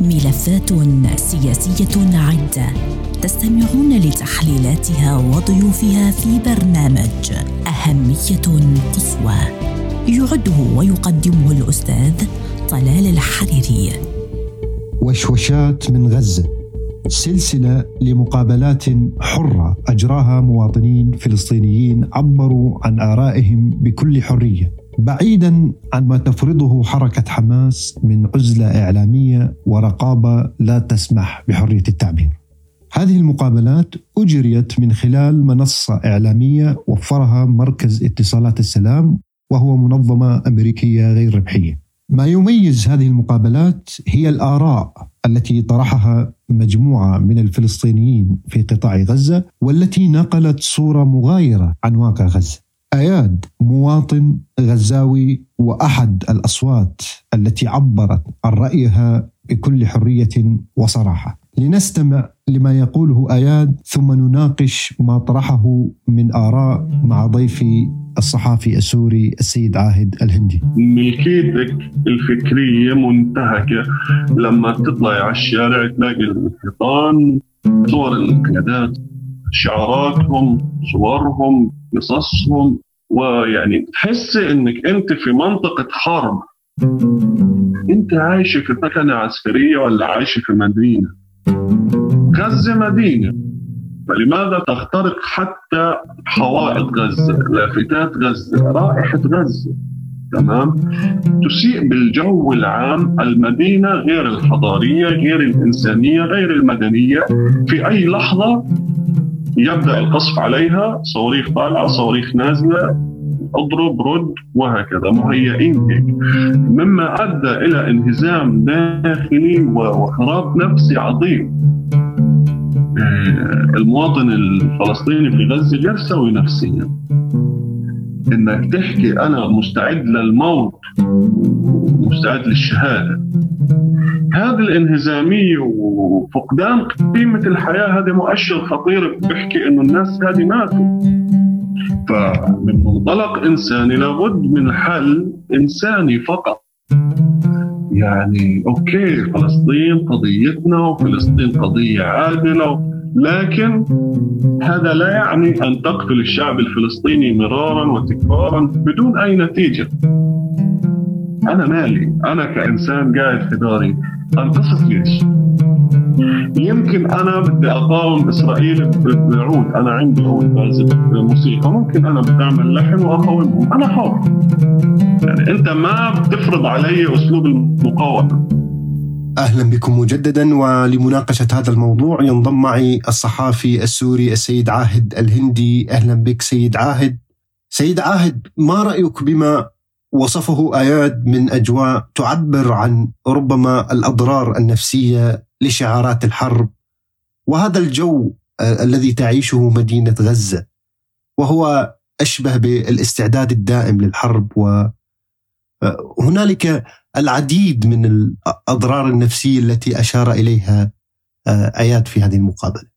ملفات سياسية عدة تستمعون لتحليلاتها وضيوفها في برنامج أهمية قصوى. يعده ويقدمه الأستاذ طلال الحريري. وشوشات من غزة. سلسلة لمقابلات حرة أجراها مواطنين فلسطينيين عبروا عن آرائهم بكل حرية بعيدا عن ما تفرضه حركة حماس من عزلة إعلامية ورقابة لا تسمح بحرية التعبير. هذه المقابلات أجريت من خلال منصة إعلامية وفرها مركز اتصالات السلام وهو منظمة أمريكية غير ربحية. ما يميز هذه المقابلات هي الآراء التي طرحها مجموعة من الفلسطينيين في قطاع غزة والتي نقلت صورة مغايرة عن واقع غزة. أياد مواطن غزاوي وأحد الأصوات التي عبرت عن رأيها بكل حرية وصراحة. لنستمع لما يقوله أياد ثم نناقش ما طرحه من آراء مع ضيفي الصحافي السوري السيد عاهد الهندي. ملكيتك الفكرية منتهكة. لما تطلع على الشارع تلاقي الحيطان صور القيادات شعاراتهم صورهم قصصهم ويعني تحس إنك أنت في منطقة حرب. أنت عايش في سكنة عسكرية ولا عايش في مدينة؟ غزة مدينة. فلماذا تخترق حتى حوائط غزة؟ لافتات غزة رائحة غزة. تمام؟ تسيء بالجو العام المدينة غير الحضارية غير الإنسانية غير المدنية. في أي لحظة يبدأ القصف عليها؟ صواريخ طالعة صواريخ نازلة. اضرب رد وهكذا. مهيئين هيك مما أدى إلى انهزام داخلي وخراب نفسي عظيم. آه، المواطن الفلسطيني في غزة غير سوي نفسيا. إنك تحكي أنا مستعد للموت ومستعد للشهادة. هذه الانهزامية وفقدان قيمة الحياة هذا مؤشر خطير بيحكي إنه الناس هذه ماتوا. فمن منطلق انساني لابد من حل انساني فقط يعني أوكي فلسطين قضيتنا وفلسطين قضية عادلة لكن هذا لا يعني أن تقتل الشعب الفلسطيني مرارا وتكرارا بدون أي نتيجة. أنا مالي، أنا كإنسان قاعد في داري انقصف ليش؟ يمكن أنا بدي أقاوم إسرائيل بعود أنا عندي عود بعزف موسيقى ممكن أنا بدي أعمل لحن وأقاومهم. أنا حر. يعني أنت ما بتفرض علي أسلوب المقاومة. أهلا بكم مجددا ولمناقشة هذا الموضوع ينضم معي الصحافي السوري السيد عاهد الهندي. أهلا بك سيد عاهد. سيد عاهد ما رأيك بما وصفه اياد من أجواء تعبر عن ربما الأضرار النفسية لشعارات الحرب. وهذا الجو آه، الذي تعيشه مدينة غزة وهو أشبه بالاستعداد الدائم للحرب. وهنالك آه، العديد من الأضرار النفسية التي أشار إليها آه، آيات في هذه المقابلة.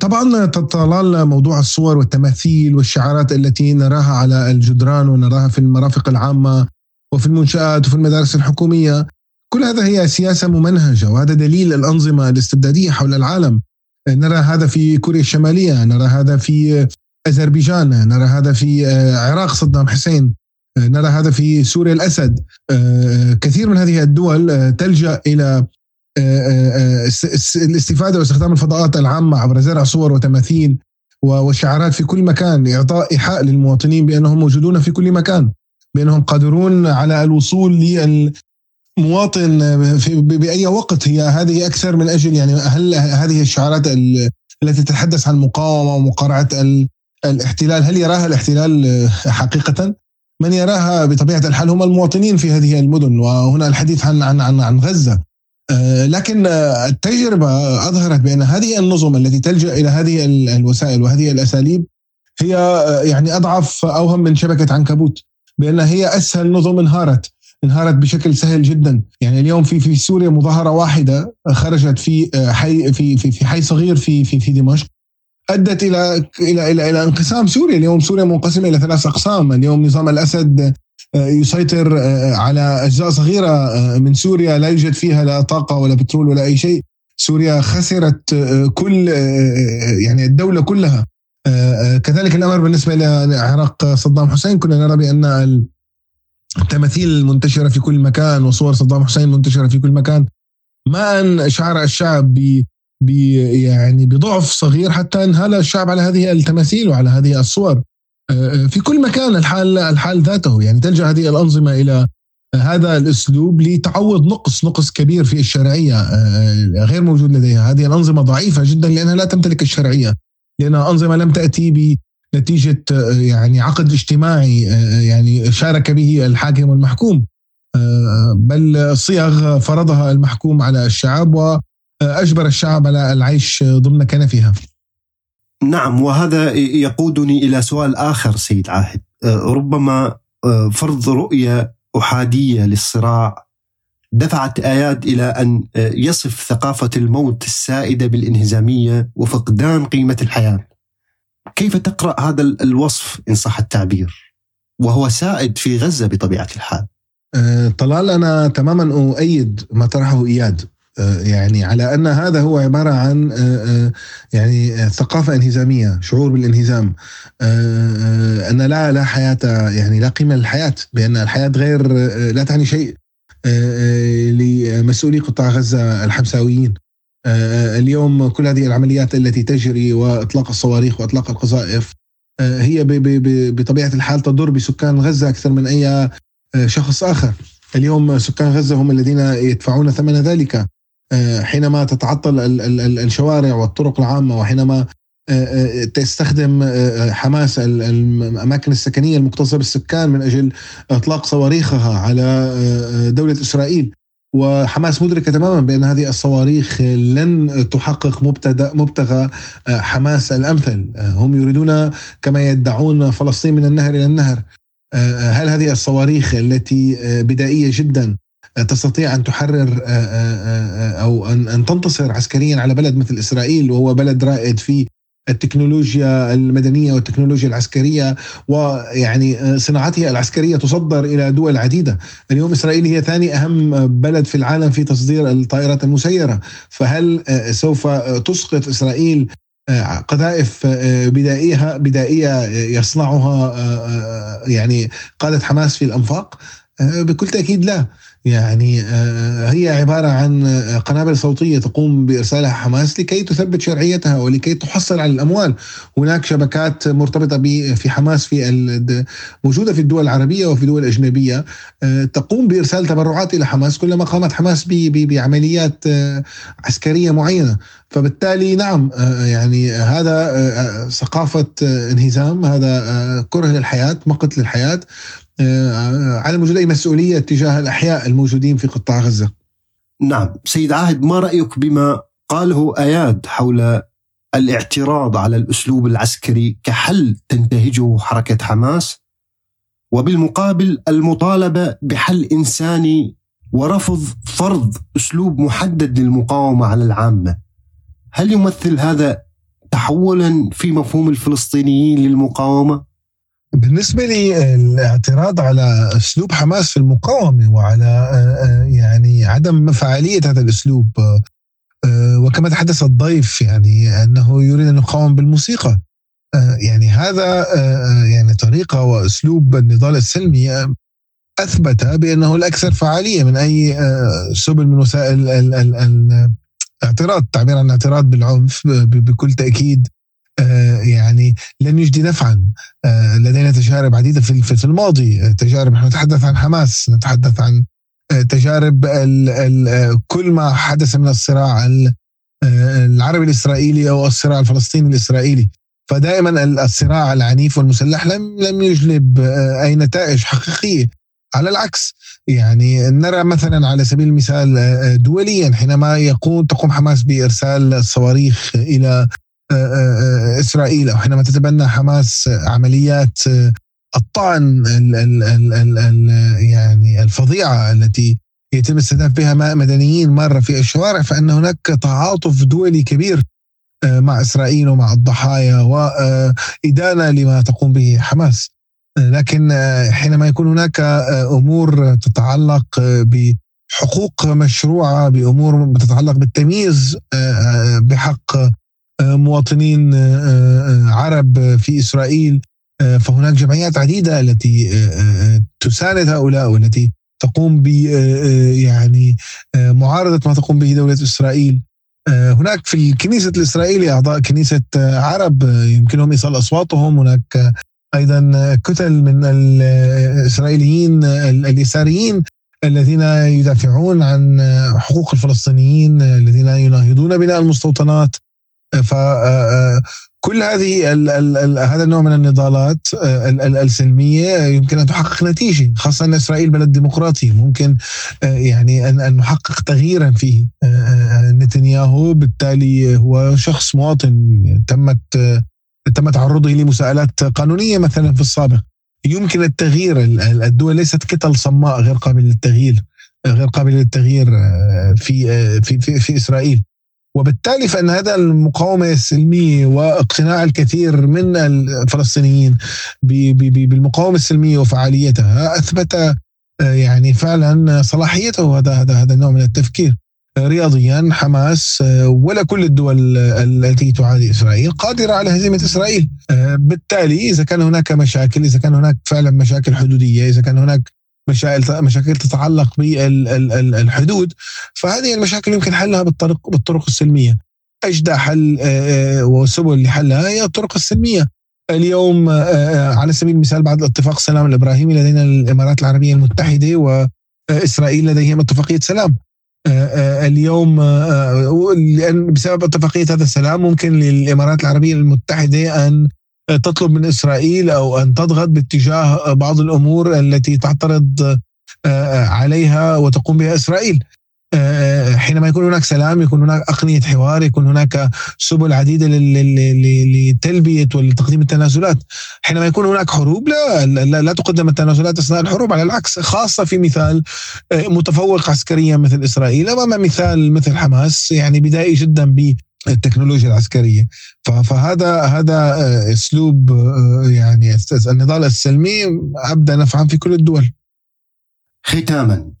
طبعا طلال موضوع الصور والتماثيل والشعارات التي نراها على الجدران ونراها في المرافق العامة وفي المنشآت وفي المدارس الحكومية. كل هذا هي سياسة ممنهجة وهذا دليل الأنظمة الاستبدادية حول العالم. نرى هذا في كوريا الشمالية نرى هذا في أذربيجان نرى هذا في عراق صدام حسين نرى هذا في سوريا الأسد. كثير من هذه الدول تلجأ إلى الاستفادة واستخدام الفضاءات العامة عبر زرع صور وتماثيل وشعارات في كل مكان لاعطاء إيحاء للمواطنين بأنهم موجودون في كل مكان بأنهم قادرون على الوصول للمواطن في بأي وقت هي هذه أكثر من أجل يعني هل هذه الشعارات التي تتحدث عن المقاومه ومقارعة الاحتلال هل يراها الاحتلال حقيقة؟ من يراها بطبيعة الحال هم المواطنين في هذه المدن وهنا الحديث عن عن عن, عن غزة آه، لكن التجربة أظهرت بأن هذه النظم التي تلجأ إلى هذه الوسائل وهذه الأساليب هي آه، يعني أضعف أوهم من شبكة عنكبوت بأن هي أسهل نظم انهارت انهارت بشكل سهل جدا. يعني اليوم في في سوريا مظاهرة واحدة خرجت في آه، حي في في في حي صغير في في في دمشق. أدت إلى إلى إلى إلى انقسام سوريا، اليوم سوريا منقسمة إلى ثلاث أقسام، اليوم نظام الأسد يسيطر على أجزاء صغيرة من سوريا لا يوجد فيها لا طاقة ولا بترول ولا أي شيء. سوريا خسرت كل يعني الدولة كلها. كذلك الأمر بالنسبة لعراق صدام حسين. كنا نرى بأن التماثيل المنتشرة في كل مكان وصور صدام حسين منتشرة في كل مكان. ما أن شعر الشعب ب يعني بضعف صغير حتى انهال الشعب على هذه التماثيل وعلى هذه الصور. في كل مكان الحال الحال ذاته. يعني تلجأ هذه الأنظمة إلى هذا الأسلوب لتعوض نقص نقص كبير في الشرعية. غير موجود لديها. هذه الأنظمة ضعيفة جدا لأنها لا تمتلك الشرعية. لأنها أنظمة لم تأتي بنتيجه يعني عقد اجتماعي يعني شارك به الحاكم والمحكوم بل صيغ فرضها المحكوم على الشعب وأجبر الشعب على العيش ضمن كنفها. نعم وهذا يقودني إلى سؤال آخر سيد عاهد. ربما فرض رؤية أحادية للصراع دفعت اياد إلى أن يصف ثقافة الموت السائدة بالإنهزامية وفقدان قيمة الحياة. كيف تقرأ هذا الوصف إن صح التعبير؟ وهو سائد في غزة بطبيعة الحال. طلال أنا تماما أؤيد ما طرحه إياد يعني على أن هذا هو عبارة عن يعني ثقافة انهزامية، شعور بالانهزام أن لا لا حياة يعني لا قيمة للحياة بأن الحياة غير لا تعني شيء لمسؤولي قطاع غزة الحمساويين. اليوم كل هذه العمليات التي تجري وإطلاق الصواريخ وإطلاق القذائف هي بطبيعة الحال تضر بسكان غزة أكثر من أي شخص آخر. اليوم سكان غزة هم الذين يدفعون ثمن ذلك حينما تتعطل الشوارع والطرق العامة وحينما تستخدم حماس الأماكن السكنية المكتظه بالسكان من أجل إطلاق صواريخها على دولة إسرائيل وحماس مدركة تماما بأن هذه الصواريخ لن تحقق مبتدا مبتغى حماس الأمثل. هم يريدون كما يدعون فلسطين من النهر إلى النهر. هل هذه الصواريخ التي بدائية جدا تستطيع أن تحرر أو أن تنتصر عسكريا على بلد مثل إسرائيل وهو بلد رائد في التكنولوجيا المدنية والتكنولوجيا العسكرية ويعني صناعتها العسكرية تصدر إلى دول عديدة، اليوم إسرائيل هي ثاني أهم بلد في العالم في تصدير الطائرات المسيرة، فهل سوف تسقط إسرائيل قذائف بدائية بدائيه يصنعها يعني قادة حماس في الأنفاق؟ بكل تأكيد لا. يعني هي عبارة عن قنابل صوتية تقوم بإرسالها حماس لكي تثبت شرعيتها ولكي تحصل على الأموال. هناك شبكات مرتبطة في حماس في موجودة في الدول العربية وفي دول اجنبيه تقوم بإرسال تبرعات إلى حماس كلما قامت حماس بعمليات عسكرية معينة. فبالتالي نعم يعني هذا ثقافة انهزام هذا كره للحياة مقت للحياة. عدم وجود أي مسؤولية تجاه الأحياء الموجودين في قطاع غزة. نعم، سيد عاهد ما رأيك بما قاله أياد حول الاعتراض على الأسلوب العسكري كحل تنتهجه حركة حماس وبالمقابل المطالبة بحل إنساني ورفض فرض أسلوب محدد للمقاومة على العامة. هل يمثل هذا تحولا في مفهوم الفلسطينيين للمقاومة؟ بالنسبة لي الاعتراض على أسلوب حماس في المقاومة وعلى يعني عدم فعالية هذا الأسلوب وكما تحدث الضيف يعني أنه يريد أن يقاوم بالموسيقى. يعني هذا يعني طريقة وأسلوب النضال السلمي أثبت بأنه الأكثر فعالية من أي سبل من وسائل الاعتراض التعبير عن الاعتراض بالعنف بكل تأكيد. لن يجدي نفعا لدينا تجارب عديدة في الماضي. تجارب نحن نتحدث عن حماس نتحدث عن تجارب ال ال كل ما حدث من الصراع العربي الإسرائيلي أو الصراع الفلسطيني الإسرائيلي. فدائما الصراع العنيف والمسلح لم لم يجلب أي نتائج حقيقية. على العكس يعني نرى مثلا على سبيل المثال دوليا حينما يقوم تقوم حماس بإرسال الصواريخ إلى إسرائيل أو حينما تتبنى حماس عمليات الطعن ال ال ال ال ال يعني الفظيعة التي يتم استهداف بها مدنيين مرة في الشوارع فإن هناك تعاطف دولي كبير مع إسرائيل ومع الضحايا وادانه لما تقوم به حماس. لكن حينما يكون هناك أمور تتعلق بحقوق مشروعة بأمور تتعلق بالتمييز بحق مواطنين عرب في إسرائيل فهناك جمعيات عديدة التي تساند هؤلاء والتي تقوم ب يعني معارضة ما تقوم به دولة إسرائيل. هناك في الكنيسة الإسرائيلية أعضاء كنيسة عرب يمكنهم إيصال أصواتهم. هناك أيضا كتل من الاسرائيليين اليساريين الذين يدافعون عن حقوق الفلسطينيين الذين يناهضون بناء المستوطنات. فكل هذه ال ال ال هذا النوع من النضالات السلمية يمكن أن تحقق نتيجة خاصة أن إسرائيل بلد ديمقراطي. ممكن يعني ان أن نحقق تغييرا فيه. نتنياهو بالتالي هو شخص مواطن تمت تم تعرضه لمساءلات قانونية مثلا في السابق. يمكن التغيير الدول ليست كتل صماء غير قابله للتغيير غير قابله للتغيير في في في, في إسرائيل. وبالتالي فإن هذا المقاومة السلمية واقتناع الكثير من الفلسطينيين بالمقاومة السلمية وفعاليتها أثبت يعني فعلا صلاحيته. هذا هذا هذا النوع من التفكير. رياضيا حماس ولا كل الدول التي تعادي إسرائيل قادرة على هزيمة إسرائيل. بالتالي إذا كان هناك مشاكل إذا كان هناك فعلا مشاكل حدودية إذا كان هناك مشاكل مشاكل تتعلق بالحدود فهذه المشاكل يمكن حلها بالطرق بالطرق السلمية. أجدى حل وسبل لحلها هي الطرق السلمية. اليوم على سبيل المثال بعد اتفاق السلام الإبراهيمي لدينا الإمارات العربية المتحدة واسرائيل لديهم اتفاقية سلام. اليوم لأن بسبب اتفاقية هذا السلام ممكن للإمارات العربية المتحدة أن تطلب من إسرائيل أو أن تضغط باتجاه بعض الأمور التي تعترض عليها وتقوم بها إسرائيل. حينما يكون هناك سلام يكون هناك أقنية حوار يكون هناك سبل عديدة لتلبية ولتقديم التنازلات. حينما يكون هناك حروب لا, لا, لا تقدم التنازلات أثناء الحروب على العكس خاصة في مثال متفوق عسكريا مثل إسرائيل. أمام مثال مثل حماس يعني بدائي جدا التكنولوجيا العسكرية. فهذا هذا أسلوب يعني النضال السلمي ابدى نفعا في كل الدول. ختاما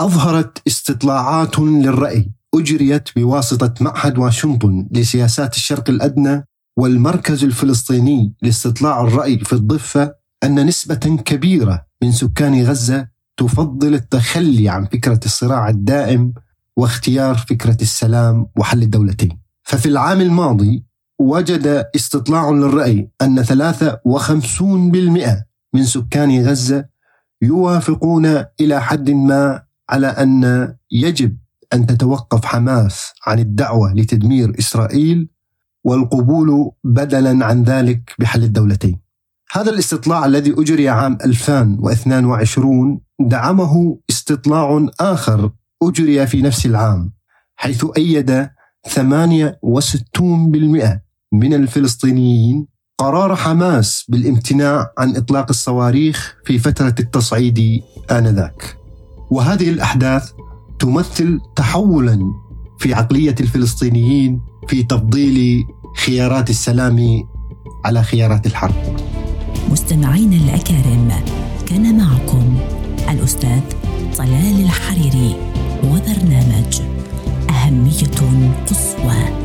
أظهرت استطلاعات للرأي أجريت بواسطة معهد واشنطن لسياسات الشرق الأدنى والمركز الفلسطيني لاستطلاع الرأي في الضفة أن نسبة كبيرة من سكان غزة تفضل التخلي عن فكرة الصراع الدائم واختيار فكرة السلام وحل الدولتين. ففي العام الماضي وجد استطلاع للرأي أن 53% من سكان غزة يوافقون إلى حد ما على أن يجب أن تتوقف حماس عن الدعوة لتدمير إسرائيل والقبول بدلا عن ذلك بحل الدولتين. هذا الاستطلاع الذي أجري عام 2022 دعمه استطلاع آخر أجري في نفس العام حيث أيد 68% من الفلسطينيين قرار حماس بالامتناع عن إطلاق الصواريخ في فترة التصعيد آنذاك. وهذه الأحداث تمثل تحولا في عقلية الفلسطينيين في تفضيل خيارات السلام على خيارات الحرب. مستمعينا الأكارم كان معكم الأستاذ طلال الحريري وبرنامج اهميه قصوى.